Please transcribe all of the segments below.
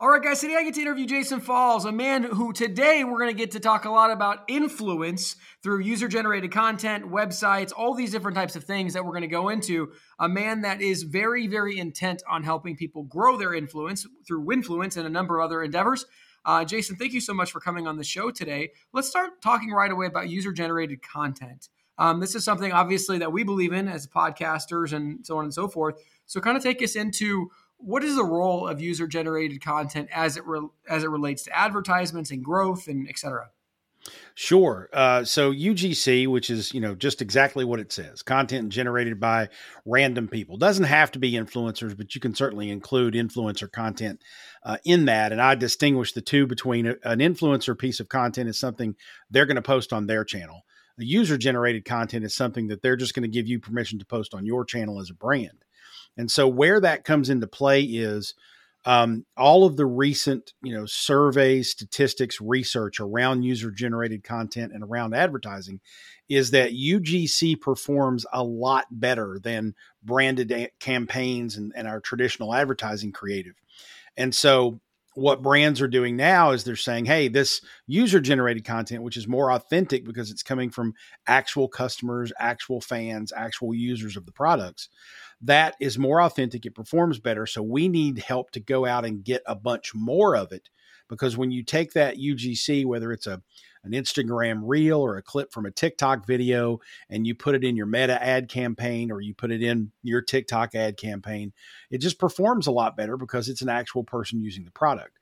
All right, guys, today I get to interview Jason Falls, a man who today we're going to get to talk a lot about influence through user generated content, websites, all these different types of things that we're going to go into. A man that is very, very intent on helping people grow their influence through Winfluence and a number of other endeavors. Uh, Jason, thank you so much for coming on the show today. Let's start talking right away about user generated content. Um, this is something obviously that we believe in as podcasters and so on and so forth. So, kind of take us into what is the role of user generated content as it re- as it relates to advertisements and growth and et cetera? Sure. Uh, so UGC, which is you know just exactly what it says, content generated by random people, doesn't have to be influencers, but you can certainly include influencer content uh, in that. And I distinguish the two between a, an influencer piece of content is something they're going to post on their channel. A user generated content is something that they're just going to give you permission to post on your channel as a brand. And so where that comes into play is um, all of the recent, you know, surveys, statistics, research around user generated content and around advertising is that UGC performs a lot better than branded a- campaigns and, and our traditional advertising creative. And so what brands are doing now is they're saying, hey, this user generated content, which is more authentic because it's coming from actual customers, actual fans, actual users of the products, that is more authentic. It performs better. So we need help to go out and get a bunch more of it. Because when you take that UGC, whether it's a an Instagram reel or a clip from a TikTok video and you put it in your meta ad campaign or you put it in your TikTok ad campaign, it just performs a lot better because it's an actual person using the product.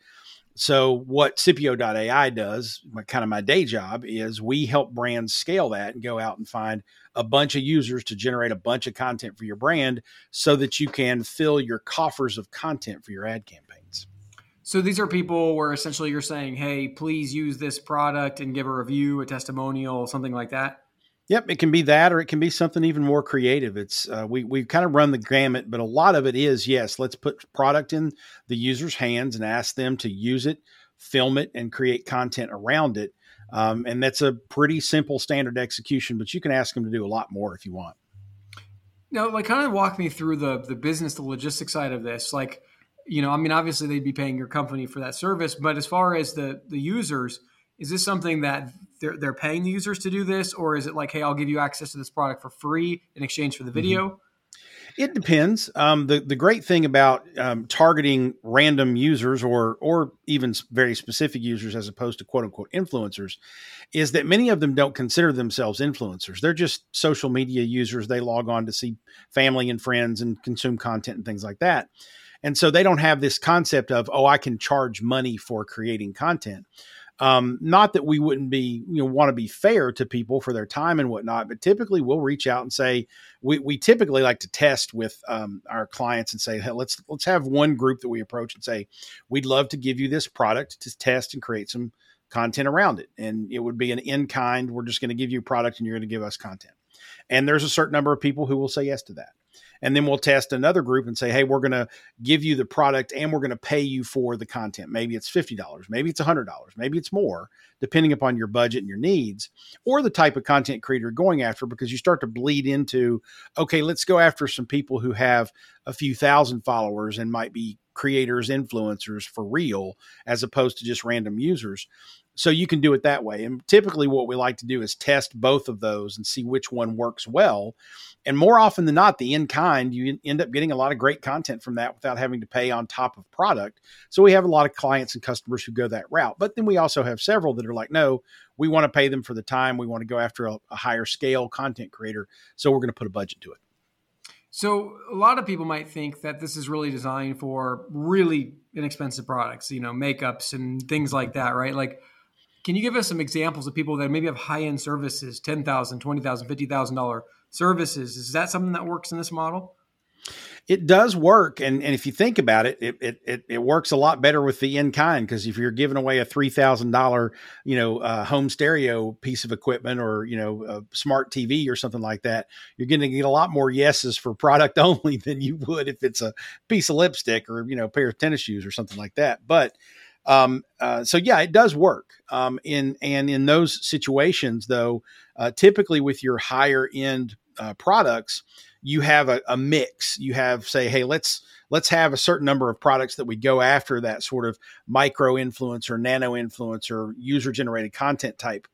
So what Scipio.ai does, my, kind of my day job, is we help brands scale that and go out and find a bunch of users to generate a bunch of content for your brand so that you can fill your coffers of content for your ad campaigns. So these are people where essentially you're saying, "Hey, please use this product and give a review, a testimonial, something like that." Yep, it can be that, or it can be something even more creative. It's uh, we we kind of run the gamut, but a lot of it is yes. Let's put product in the user's hands and ask them to use it, film it, and create content around it. Um, and that's a pretty simple standard execution, but you can ask them to do a lot more if you want. Now, like, kind of walk me through the the business, the logistics side of this. Like, you know, I mean, obviously they'd be paying your company for that service, but as far as the the users, is this something that they're, they're paying the users to do this or is it like hey i'll give you access to this product for free in exchange for the mm-hmm. video mm-hmm. It depends. Um, the the great thing about um, targeting random users or or even very specific users as opposed to quote unquote influencers is that many of them don't consider themselves influencers. They're just social media users. They log on to see family and friends and consume content and things like that. And so they don't have this concept of oh I can charge money for creating content. Um, not that we wouldn't be, you know, want to be fair to people for their time and whatnot, but typically we'll reach out and say we, we typically like to test with um, our clients and say, hey, let's let's have one group that we approach and say, we'd love to give you this product to test and create some content around it, and it would be an in kind. We're just going to give you a product, and you're going to give us content. And there's a certain number of people who will say yes to that and then we'll test another group and say hey we're going to give you the product and we're going to pay you for the content. Maybe it's $50 maybe it's $100 maybe it's more depending upon your budget and your needs or the type of content creator you're going after because you start to bleed into okay let's go after some people who have a few thousand followers and might be creators influencers for real as opposed to just random users so you can do it that way. And typically, what we like to do is test both of those and see which one works well. And more often than not, the in kind, you end up getting a lot of great content from that without having to pay on top of product. So we have a lot of clients and customers who go that route. But then we also have several that are like, no, we want to pay them for the time. We want to go after a, a higher scale content creator. So we're going to put a budget to it. So a lot of people might think that this is really designed for really inexpensive products, you know, makeups and things like that, right? Like, can you give us some examples of people that maybe have high end services, $10,000, $20,000, $50,000 services? Is that something that works in this model? It does work, and, and if you think about it, it it, it, works a lot better with the in kind because if you're giving away a three thousand dollar you know uh, home stereo piece of equipment or you know a smart TV or something like that, you're going to get a lot more yeses for product only than you would if it's a piece of lipstick or you know a pair of tennis shoes or something like that. But um, uh, so yeah, it does work. Um, in and in those situations, though, uh, typically with your higher end uh, products, you have a, a, mix. You have say, hey, let's let's have a certain number of products that we go after that sort of micro influencer, nano influencer, user generated content type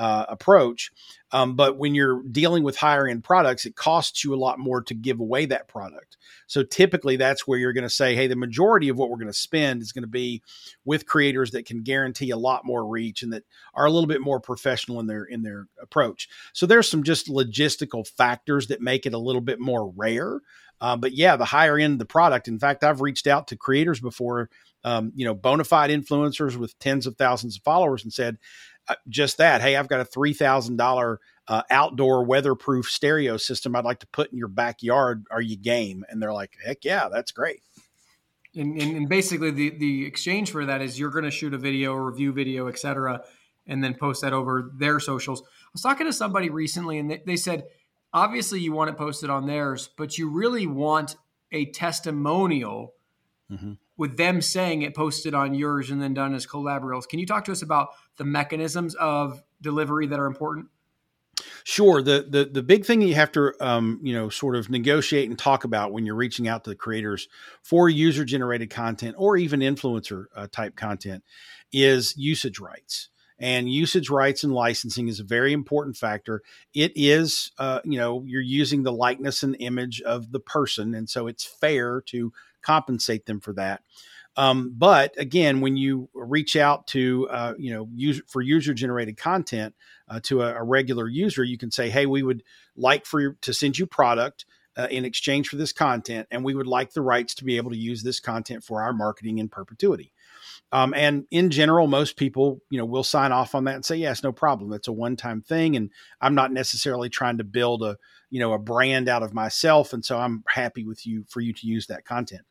uh, approach. Um, but when you're dealing with higher end products, it costs you a lot more to give away that product. So typically, that's where you're going to say, hey, the majority of what we're going to spend is going to be with creators that can guarantee a lot more reach and that are a little bit more professional in their in their approach. So there's some just logistical factors that make it a little bit more rare. Uh, but yeah, the higher end of the product. In fact, I've reached out to creators before, um, you know, bona fide influencers with tens of thousands of followers and said, just that. Hey, I've got a three thousand dollar uh, outdoor weatherproof stereo system I'd like to put in your backyard. Are you game? And they're like, heck yeah, that's great. And, and, and basically, the the exchange for that is you're going to shoot a video, review video, etc., and then post that over their socials. I was talking to somebody recently, and they, they said, obviously, you want it posted on theirs, but you really want a testimonial. Mm-hmm with them saying it posted on yours and then done as collaborables. Can you talk to us about the mechanisms of delivery that are important? Sure. The the the big thing you have to um, you know sort of negotiate and talk about when you're reaching out to the creators for user generated content or even influencer uh, type content is usage rights. And usage rights and licensing is a very important factor. It is, uh, you know, you're using the likeness and image of the person, and so it's fair to compensate them for that. Um, but again, when you reach out to uh, you know use, for user generated content uh, to a, a, regular user, you can say, "Hey, we would like for you to send you product." Uh, in exchange for this content, and we would like the rights to be able to use this content for our marketing in perpetuity. Um, and in general, most people, you know, will sign off on that and say, yes, no problem. It's a one-time thing. And I'm not necessarily trying to build a, you know, a brand out of myself. And so I'm happy with you for you to use that content.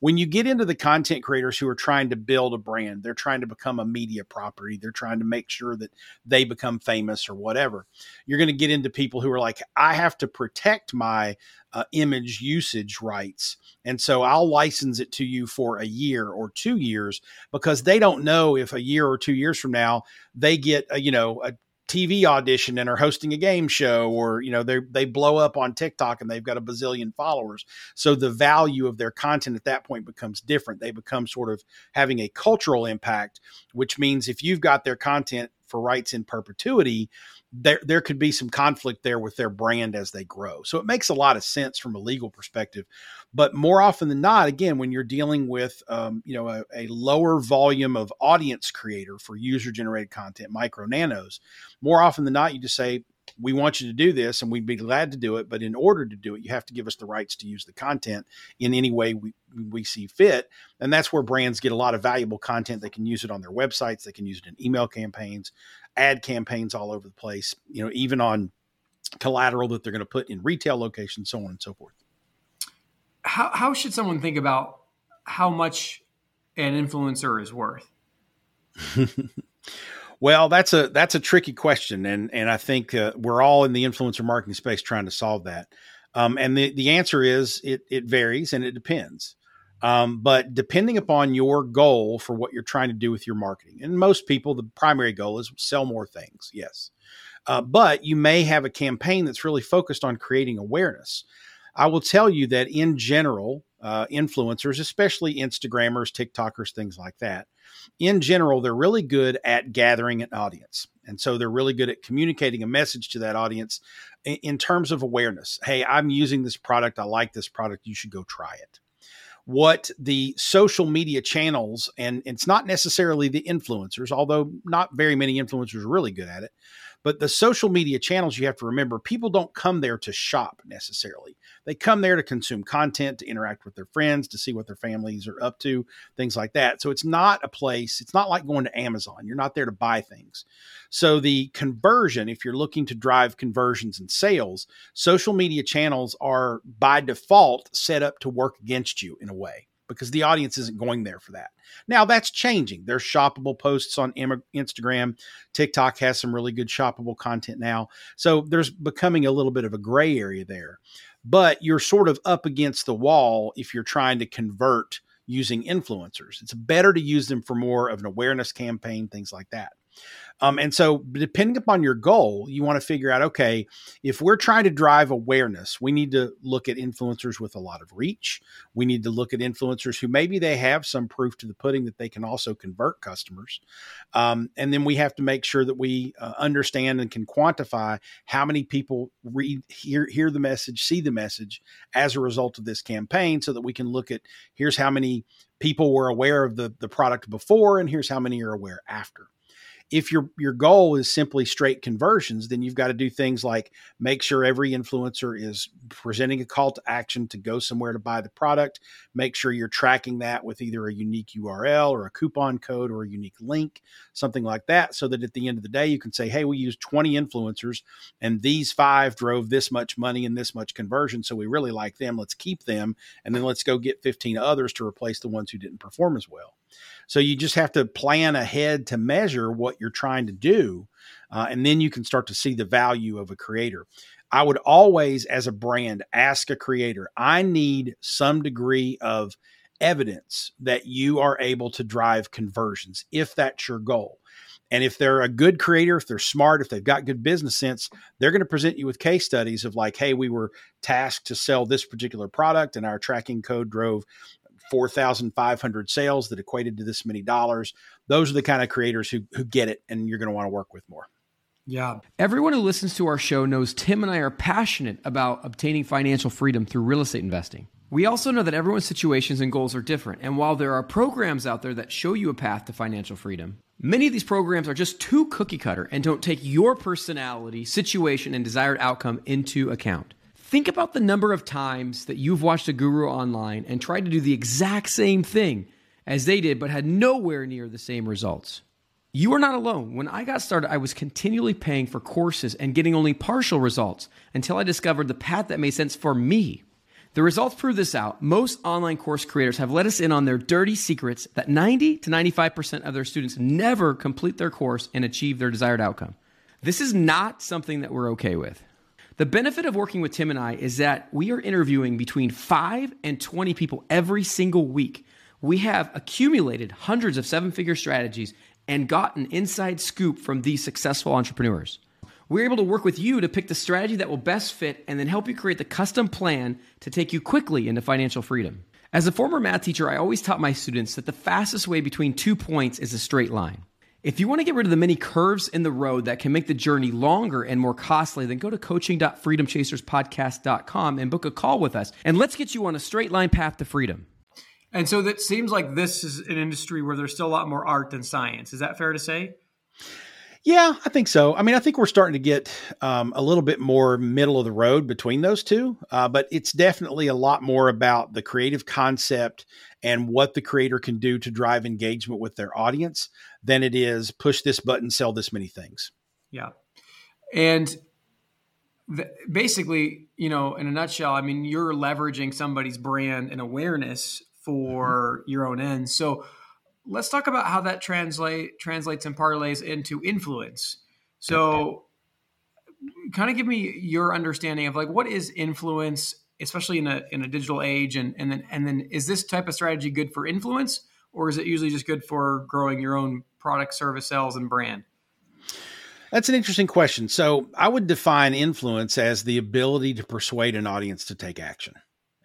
When you get into the content creators who are trying to build a brand, they're trying to become a media property. They're trying to make sure that they become famous or whatever. You're going to get into people who are like, I have to protect my uh, image usage rights. And so I'll license it to you for a year or two years because they don't know if a year or two years from now they get, a, you know, a TV audition and are hosting a game show or you know they they blow up on TikTok and they've got a bazillion followers. So the value of their content at that point becomes different. They become sort of having a cultural impact, which means if you've got their content for rights in perpetuity, there there could be some conflict there with their brand as they grow. So it makes a lot of sense from a legal perspective. But more often than not, again, when you're dealing with um, you know a, a, lower volume of audience creator for user generated content, micro nanos, more often than not, you just say we want you to do this and we'd be glad to do it but in order to do it you have to give us the rights to use the content in any way we, we see fit and that's where brands get a lot of valuable content they can use it on their websites they can use it in email campaigns ad campaigns all over the place, you know, even on collateral that they're going to put in retail locations, so on and so forth. How, how should someone think about how much an influencer is worth? well, that's a that's a tricky question, and and I think uh, we're all in the influencer marketing space trying to solve that. Um, and the the answer is it it varies and it depends. Um, but depending upon your goal for what you're trying to do with your marketing, and most people, the primary goal is sell more things, yes. Uh, but you may have a campaign that's really focused on creating awareness. I will tell you that in general, uh, influencers, especially Instagrammers, TikTokers, things like that, in general, they're really good at gathering an audience. And so they're really good at communicating a message to that audience in, in terms of awareness. Hey, I'm using this product. I like this product. You should go try it what the social media channels and it's not necessarily the influencers although not very many influencers are really good at it but the social media channels, you have to remember, people don't come there to shop necessarily. They come there to consume content, to interact with their friends, to see what their families are up to, things like that. So it's not a place, it's not like going to Amazon. You're not there to buy things. So the conversion, if you're looking to drive conversions and sales, social media channels are by default set up to work against you in a way because the audience isn't going there for that. Now that's changing. There's shoppable posts on Instagram. TikTok has some really good shoppable content now. So there's becoming a little bit of a gray area there. But you're sort of up against the wall if you're trying to convert using influencers. It's better to use them for more of an awareness campaign, things like that. Um, and so, depending upon your goal, you want to figure out okay, if we're trying to drive awareness, we need to look at influencers with a lot of reach. We need to look at influencers who maybe they have some proof to the pudding that they can also convert customers. Um, and then we have to make sure that we uh, understand and can quantify how many people read, hear, hear the message, see the message as a result of this campaign so that we can look at here's how many people were aware of the, the product before and here's how many are aware after if your your goal is simply straight conversions, then you've got to do things like make sure every influencer is presenting a call to action to go somewhere to buy the product. Make sure you're tracking that with either a unique URL or a coupon code or a unique link, something like that, so that at the end of the day you can say, "Hey, we used 20 influencers, and these five drove this much money and this much conversion, so we really like them. Let's keep them, and then let's go get 15 others to replace the ones who didn't perform as well." So you just have to plan ahead to measure what you're trying to do. Uh, and then you can start to see the value of a creator. I would always, as a brand, ask a creator, I need some degree of evidence that you are able to drive conversions if that's your goal. And if they're a good creator, if they're smart, if they've got good business sense, they're going to present you with case studies of like, hey, we were tasked to sell this particular product and our tracking code drove 4,500 sales that equated to this many dollars. Those are the kind of creators who, who get it and you're going to want to work with more. Yeah. Everyone who listens to our show knows Tim and I are passionate about obtaining financial freedom through real estate investing. We also know that everyone's situations and goals are different. And while there are programs out there that show you a path to financial freedom, many of these programs are just too cookie cutter and don't take your personality, situation, and desired outcome into account. Think about the number of times that you've watched a guru online and tried to do the exact same thing as they did, but had nowhere near the same results. You are not alone. When I got started, I was continually paying for courses and getting only partial results until I discovered the path that made sense for me. The results prove this out. Most online course creators have let us in on their dirty secrets that 90 to 95% of their students never complete their course and achieve their desired outcome. This is not something that we're okay with. The benefit of working with Tim and I is that we are interviewing between 5 and 20 people every single week. We have accumulated hundreds of seven figure strategies and gotten inside scoop from these successful entrepreneurs. We're able to work with you to pick the strategy that will best fit and then help you create the custom plan to take you quickly into financial freedom. As a former math teacher, I always taught my students that the fastest way between two points is a straight line. If you want to get rid of the many curves in the road that can make the journey longer and more costly, then go to coaching.freedomchaserspodcast.com and book a call with us. And let's get you on a straight line path to freedom. And so that seems like this is an industry where there's still a lot more art than science. Is that fair to say? Yeah, I think so. I mean, I think we're starting to get um, a little bit more middle of the road between those two, uh, but it's definitely a lot more about the creative concept and what the creator can do to drive engagement with their audience than it is push this button, sell this many things. Yeah. And the, basically, you know, in a nutshell, I mean, you're leveraging somebody's brand and awareness for mm-hmm. your own ends. So let's talk about how that translate translates and parlays into influence. So kind of give me your understanding of like what is influence especially in a in a digital age and and then and then is this type of strategy good for influence or is it usually just good for growing your own product service sales and brand? That's an interesting question. So i would define influence as the ability to persuade an audience to take action.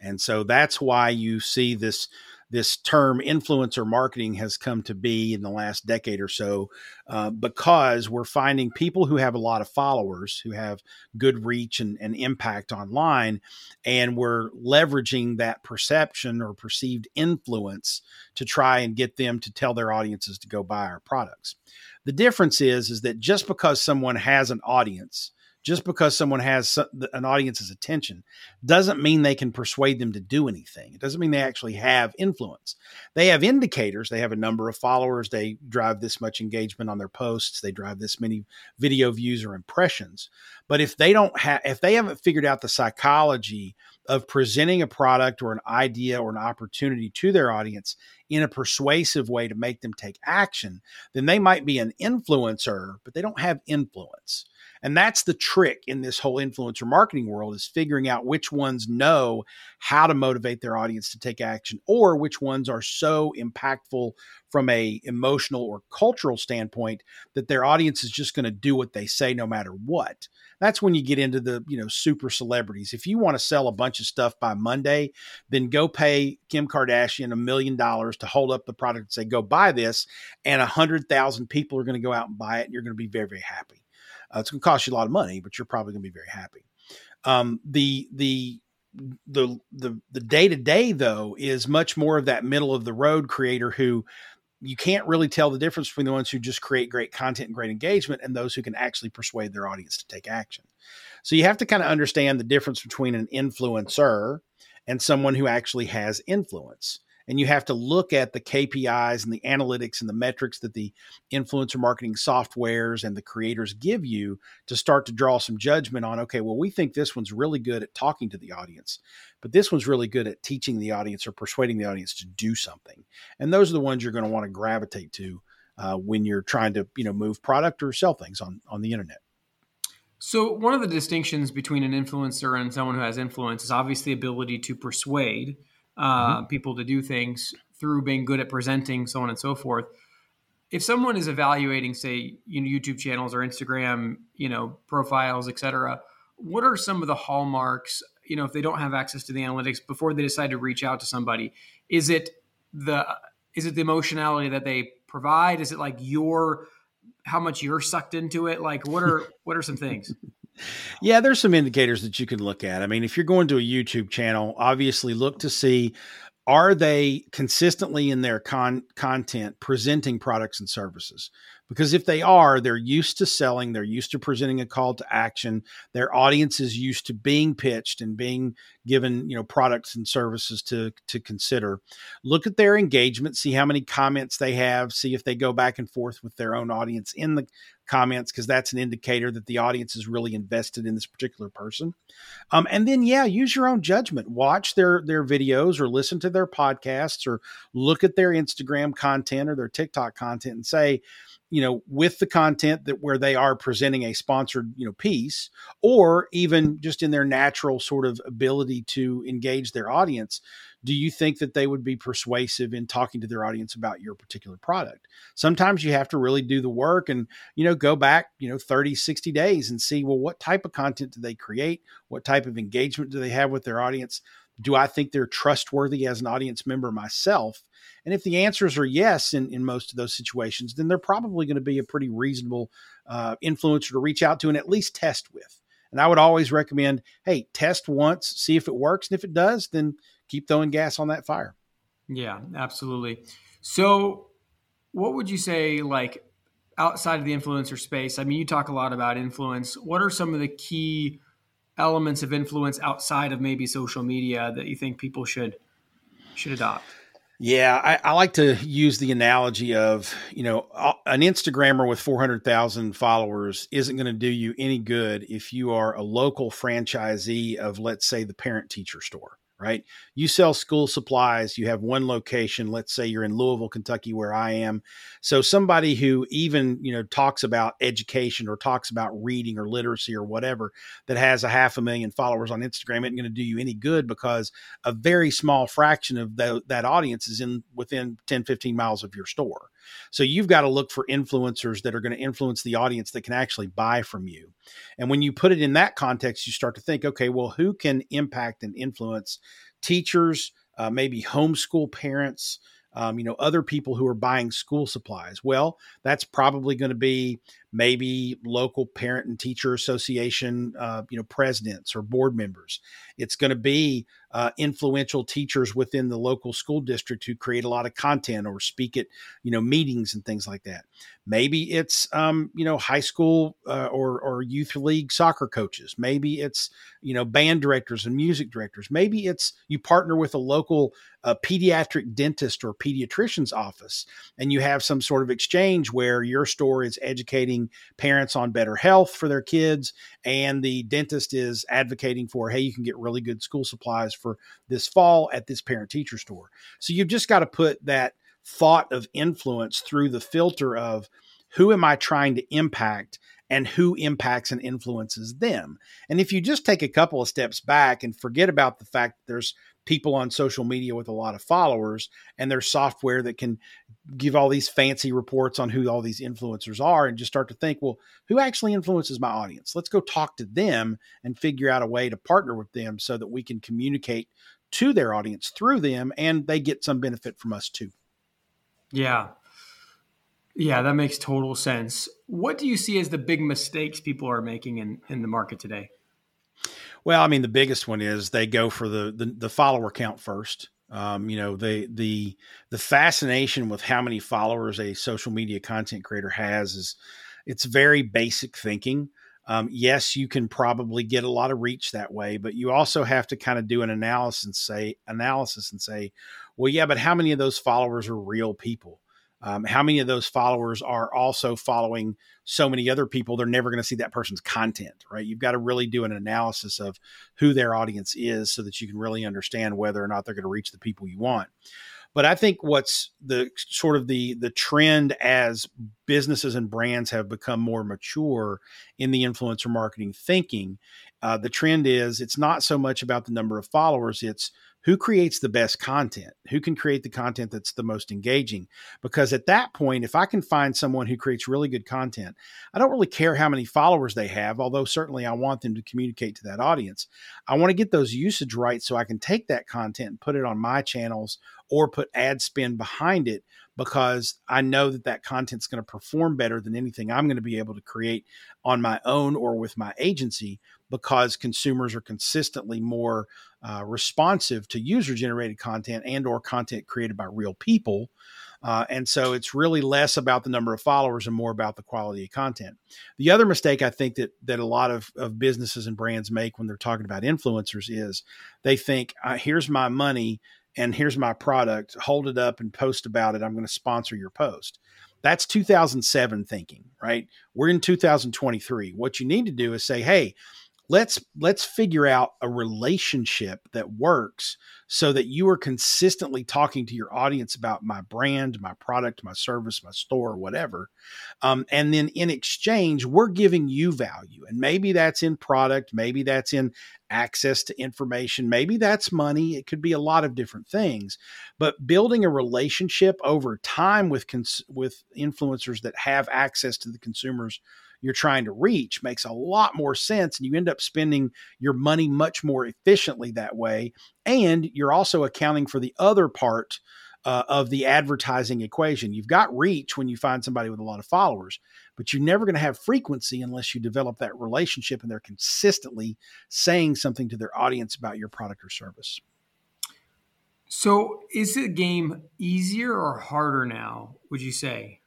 And so that's why you see this this term influencer marketing has come to be in the last decade or so uh, because we're finding people who have a lot of followers who have good reach and, and impact online and we're leveraging that perception or perceived influence to try and get them to tell their audiences to go buy our products. The difference is is that just because someone has an audience just because someone has an audience's attention doesn't mean they can persuade them to do anything. It doesn't mean they actually have influence. They have indicators. They have a number of followers. They drive this much engagement on their posts. They drive this many video views or impressions. But if they don't have, if they haven't figured out the psychology of presenting a product or an idea or an opportunity to their audience in a persuasive way to make them take action, then they might be an influencer, but they don't have influence. And that's the trick in this whole influencer marketing world is figuring out which ones know how to motivate their audience to take action or which ones are so impactful from a emotional or cultural standpoint that their audience is just going to do what they say no matter what. That's when you get into the you know super celebrities. If you want to sell a bunch of stuff by monday then go pay kim kardashian a million dollars to hold up the product and say go buy this and a hundred thousand people are going to go out and buy it and you're going to be very very happy uh, it's going to cost you a lot of money but you're probably going to be very happy um, the the the the the day to day though is much more of that middle of the road creator who you can't really tell the difference between the ones who just create great content and great engagement and those who can actually persuade their audience to take action. So you have to kind of understand the difference between an influencer and someone who actually has influence and you have to look at the KPIs and the analytics and the metrics that the influencer marketing softwares and the creators give you to start to draw some judgment on okay, well, we think this one's really good at talking to the audience, but this one's really good at teaching the audience or persuading the audience to do something. And those are the ones you're going to want to gravitate to uh, when you're trying to, you know, move product or sell things on, on the internet. So, one of the distinctions between an influencer and someone who has influence is obviously the ability to persuade uh, mm-hmm. people to do things through being good at presenting, so on and so forth. If someone is evaluating, say, you know, YouTube channels or Instagram, you know, profiles, etc., what are some of the hallmarks? You know, if they don't have access to the analytics before they decide to reach out to somebody, is it the is it the emotionality that they provide? Is it like your how much you're sucked into it? Like, what are what are some things? Yeah, there's some indicators that you can look at. I mean, if you're going to a YouTube channel, obviously look to see are they consistently in their con- content presenting products and services because if they are they're used to selling they're used to presenting a call to action their audience is used to being pitched and being given you know products and services to to consider look at their engagement see how many comments they have see if they go back and forth with their own audience in the comments because that's an indicator that the audience is really invested in this particular person. Um, and then, yeah, use your own judgment. Watch their their videos or listen to their podcasts or look at their Instagram content or their TikTok content and say, you know, with the content that where they are presenting a sponsored, you know, piece, or even just in their natural sort of ability to engage their audience, do you think that they would be persuasive in talking to their audience about your particular product? Sometimes you have to really do the work and, you know, go back, you know, 30, 60 days and see, well, what type of content do they create? What type of engagement do they have with their audience? Do I think they're trustworthy as an audience member myself? And if the answers are yes in, in most of those situations, then they're probably going to be a pretty reasonable uh, influencer to reach out to and at least test with. And I would always recommend, hey, test once, see if it works. And if it does, then keep throwing gas on that fire. Yeah, absolutely. So, what would you say, like outside of the influencer space? I mean, you talk a lot about influence. What are some of the key elements of influence outside of maybe social media that you think people should should adopt? Yeah, I, I, like to use the analogy of, you know, an Instagrammer with 400,000 followers isn't going to do you any good if you are a local franchisee of, let's say, the parent teacher store right? You sell school supplies, you have one location, let's say you're in Louisville, Kentucky where I am. So somebody who even, you know, talks about education or talks about reading or literacy or whatever that has a half a million followers on Instagram isn't going to do you any good because a very small fraction of the, that audience is in within 10 15 miles of your store. So you've got to look for influencers that are going to influence the audience that can actually buy from you. And when you put it in that context, you start to think, okay, well, who can impact and influence teachers, uh, maybe homeschool parents, um, you know, other people who are buying school supplies? Well, that's probably going to be maybe local parent and teacher association, uh, you know, presidents or board members. It's going to be uh, influential teachers within the local school district who create a lot of content or speak at, you know, meetings and things like that. Maybe it's, um, you know, high school uh, or, or youth league soccer coaches. Maybe it's, you know, band directors and music directors. Maybe it's you partner with a local uh, pediatric dentist or pediatrician's office and you have some sort of exchange where your store is educating parents on better health for their kids, and the dentist is advocating for, hey, you can get really good school supplies for this fall at this parent teacher store. So you've just got to put that thought of influence through the filter of who am I trying to impact and who impacts and influences them. And if you just take a couple of steps back and forget about the fact that there's people on social media with a lot of followers and there's software that can give all these fancy reports on who all these influencers are and just start to think, well, who actually influences my audience? Let's go talk to them and figure out a way to partner with them so that we can communicate to their audience through them and they get some benefit from us too. Yeah. Yeah, that makes total sense. What do you see as the big mistakes people are making in, in the market today? Well, I mean, the biggest one is they go for the the, the follower count first. Um, you know, the the the fascination with how many followers a social media content creator has is it's very basic thinking. Um, yes, you can probably get a lot of reach that way, but you also have to kind of do an analysis and say analysis and say, well, yeah, but how many of those followers are real people? Um, how many of those followers are also following so many other people? They're never going to see that person's content, right? You've got to really do an analysis of who their audience is so that you can really understand whether or not they're going to reach the people you want. But I think what's the sort of the the trend as businesses and brands have become more mature in the influencer marketing thinking, uh, the trend is it's not so much about the number of followers; it's who creates the best content? Who can create the content that's the most engaging? Because at that point if i can find someone who creates really good content i don't really care how many followers they have although certainly i want them to communicate to that audience. I want to get those usage rights so i can take that content and put it on my channels or put ad spend behind it because I know that that content's going to perform better than anything I'm going to be able to create on my own or with my agency because consumers are consistently more uh, responsive to user generated content and or content created by real people uh, and so it's really less about the number of followers and more about the quality of content. The other mistake I think that that a lot of, of businesses and brands make when they're talking about influencers is they think, uh, here's my money and here's my product, hold it up and post about it. I'm going to sponsor your post. That's 2007 thinking, right? We're in 2023. What you need to do is say, hey, let's let's figure out a relationship that works so that you are consistently talking to your audience about my brand my product my service my store whatever. Um, and then in exchange we're giving you value. And maybe that's in product maybe that's in access to information maybe that's money. It could be a lot of different things. But building a relationship over time with cons- with influencers that have access to the consumers you're trying to reach makes a lot more sense. And you end up spending your money much more efficiently that way. And you're also accounting for the other part uh, of the advertising equation. You've got reach when you find somebody with a lot of followers, but you're never going to have frequency unless you develop that relationship and they're consistently saying something to their audience about your product or service. So, is the game easier or harder now? Would you say?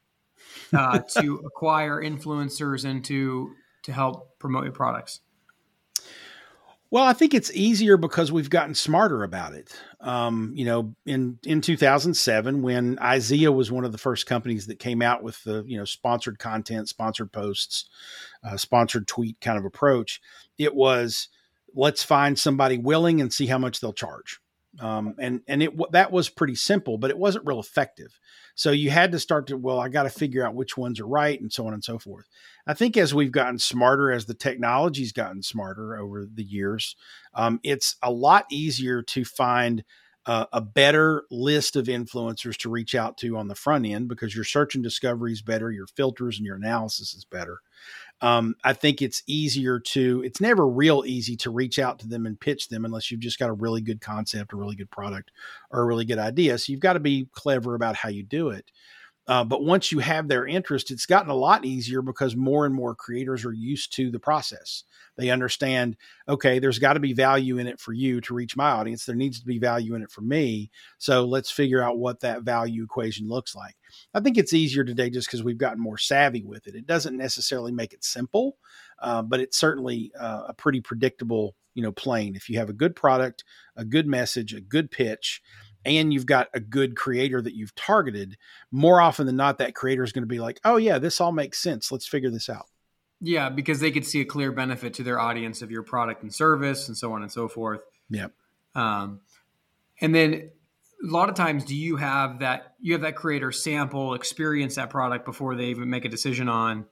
Uh, to acquire influencers and to to help promote your products? Well, I think it's easier because we've gotten smarter about it. Um, you know, in in 2007, when IZEA was one of the first companies that came out with the you know sponsored content, sponsored posts, uh, sponsored tweet kind of approach, it was let's find somebody willing and see how much they'll charge. Um, and and it that was pretty simple, but it wasn't real effective. So you had to start to well, I got to figure out which ones are right, and so on and so forth. I think as we've gotten smarter, as the technology's gotten smarter over the years, um, it's a lot easier to find uh, a better list of influencers to reach out to on the front end because your search and discovery is better, your filters and your analysis is better um, I think it's easier to, it's never real easy to reach out to them and pitch them unless you've just got a really good concept, a really good product, or a really good idea. So you've got to be clever about how you do it. Uh, but once you have their interest, it's gotten a lot easier because more and more creators are used to the process. They understand, okay, there's got to be value in it for you to reach my audience. There needs to be value in it for me. So let's figure out what that value equation looks like. I think it's easier today just because we've gotten more savvy with it. It doesn't necessarily make it simple, uh, but it's certainly uh, a pretty predictable, you know, plane. If you have a good product, a good message, a good pitch, and you've got a good creator that you've targeted, more often than not, that creator is going to be like, oh, yeah, this all makes sense. Let's figure this out. Yeah, because they could see a clear benefit to their audience of your product and service and so on and so forth. Yeah. Um, and then a lot of times do you have that you have that creator sample experience that product before they even make a decision on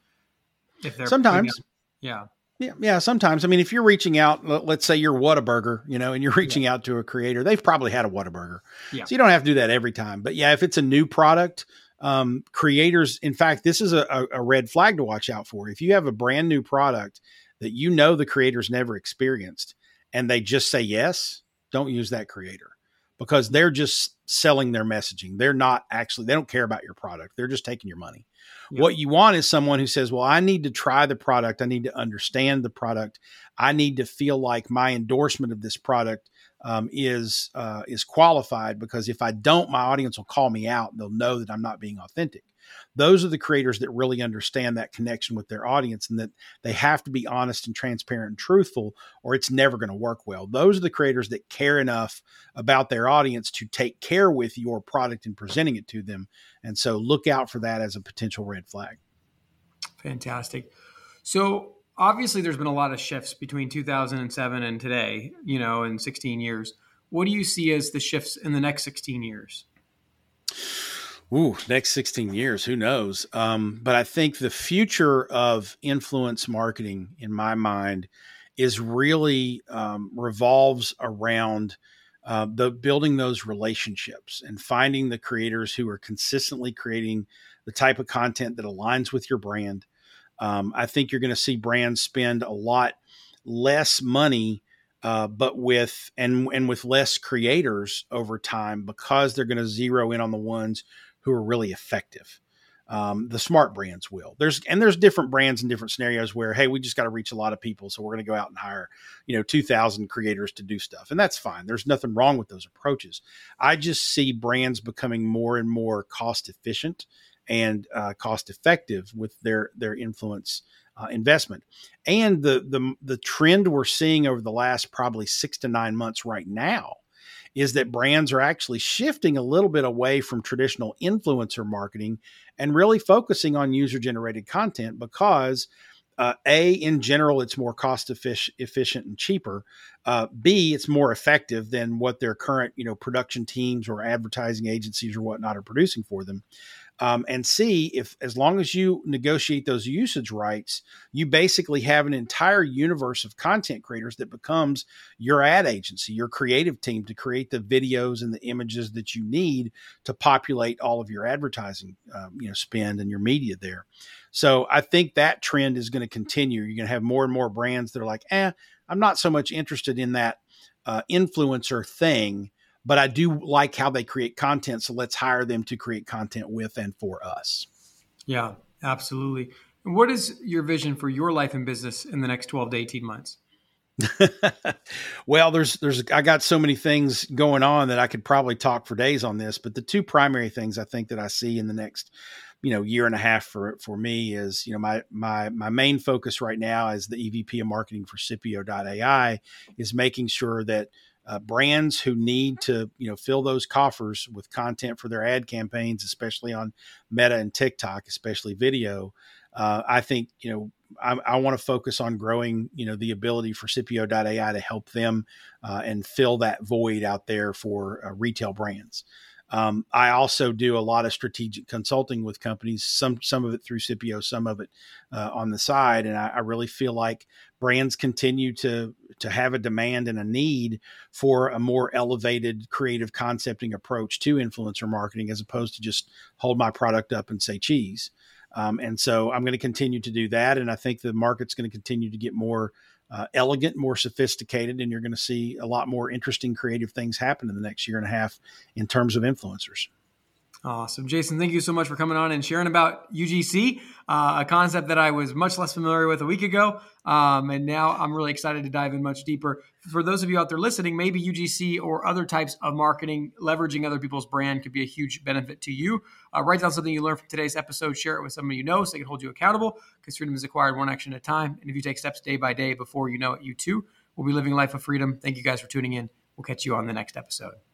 if they're Sometimes. Yeah. Yeah, yeah. Sometimes, I mean, if you're reaching out, let's say you're Whataburger, you know, and you're reaching yeah. out to a creator, they've probably had a Whataburger, yeah. so you don't have to do that every time. But yeah, if it's a new product, um, creators, in fact, this is a, a red flag to watch out for. If you have a brand new product that you know the creators never experienced, and they just say yes, don't use that creator because they're just selling their messaging. They're not actually, they don't care about your product. They're just taking your money. Yep. What you want is someone who says, Well, I need to try the product. I need to understand the product. I need to feel like my endorsement of this product um, is uh, is qualified because if I don't, my audience will call me out. They'll know that I'm not being authentic those are the creators that really understand that connection with their audience and that they have to be honest and transparent and truthful or it's never going to work well. Those are the creators that care enough about their audience to take care with your product and presenting it to them. And so look out for that as a potential red flag. Fantastic. So obviously there's been a lot of shifts between 2007 and today, you know, in 16 years. What do you see as the shifts in the next 16 years? Ooh, next 16 years, who knows? Um, but I think the future of influence marketing, in my mind, is really um, revolves around uh, the building those relationships and finding the creators who are consistently creating the type of content that aligns with your brand. Um, I think you're going to see brands spend a lot less money uh, but with and and with less creators over time because they're going to zero in on the ones who are really effective. Um, the smart brands will. There's and there's different brands in different scenarios where hey, we just got to reach a lot of people, so we're going to go out and hire you know two thousand creators to do stuff, and that's fine. There's nothing wrong with those approaches. I just see brands becoming more and more cost efficient and uh, cost effective with their their influence uh, investment. And the the the trend we're seeing over the last probably six to nine months right now is that brands are actually shifting a little bit away from traditional influencer marketing and really focusing on user generated content because uh, a in general it's more cost efficient and cheaper. Uh, b it's more effective than what their current you know production teams or advertising agencies or whatnot are producing for them um, and see if as long as you negotiate those usage rights you basically have an entire universe of content creators that becomes your ad agency your creative team to create the videos and the images that you need to populate all of your advertising um, you know spend and your media there. So i think that trend is going to continue. You're going to have more and more brands that are like eh i'm not so much interested in that uh, influencer thing but I do like how they create content. So let's hire them to create content with and for us. Yeah, absolutely. And what is your vision for your life and business in the next 12 to 18 months? well, there's there's I got so many things going on that I could probably talk for days on this, but the two primary things I think that I see in the next you know year and a half for for me is you know my my my main focus right now as the EVP of marketing for Scipio.ai is making sure that uh, brands who need to you know fill those coffers with content for their ad campaigns, especially on Meta and TikTok, especially video. Uh, I think you know I, I want to focus on growing you know the ability for Scipio.ai to help them uh, and fill that void out there for uh, retail brands. Um, I also do a lot of strategic consulting with companies, some some of it through Scipio, some of it uh, on the side, and I, I, really feel like brands continue to to have a demand and a need for a more elevated creative concepting approach to influencer marketing, as opposed to just hold my product up and say cheese. Um, and so I'm going to continue to do that, and I think the market's going to continue to get more uh, elegant, more sophisticated, and you're going to see a lot more interesting creative things happen in the next year and a half in terms of influencers. Awesome. Jason, thank you so much for coming on and sharing about UGC, uh, a concept that I was much less familiar with a week ago. Um, and now I'm really excited to dive in much deeper. For those of you out there listening, maybe UGC or other types of marketing, leveraging other people's brand could be a huge benefit to you. Uh, write down something you learned from today's episode, share it with someone you know so they can hold you accountable because freedom is acquired one action at a time. And if you take steps day by day before you know it, you too will be living a life of freedom. Thank you guys for tuning in. We'll catch you on the next episode.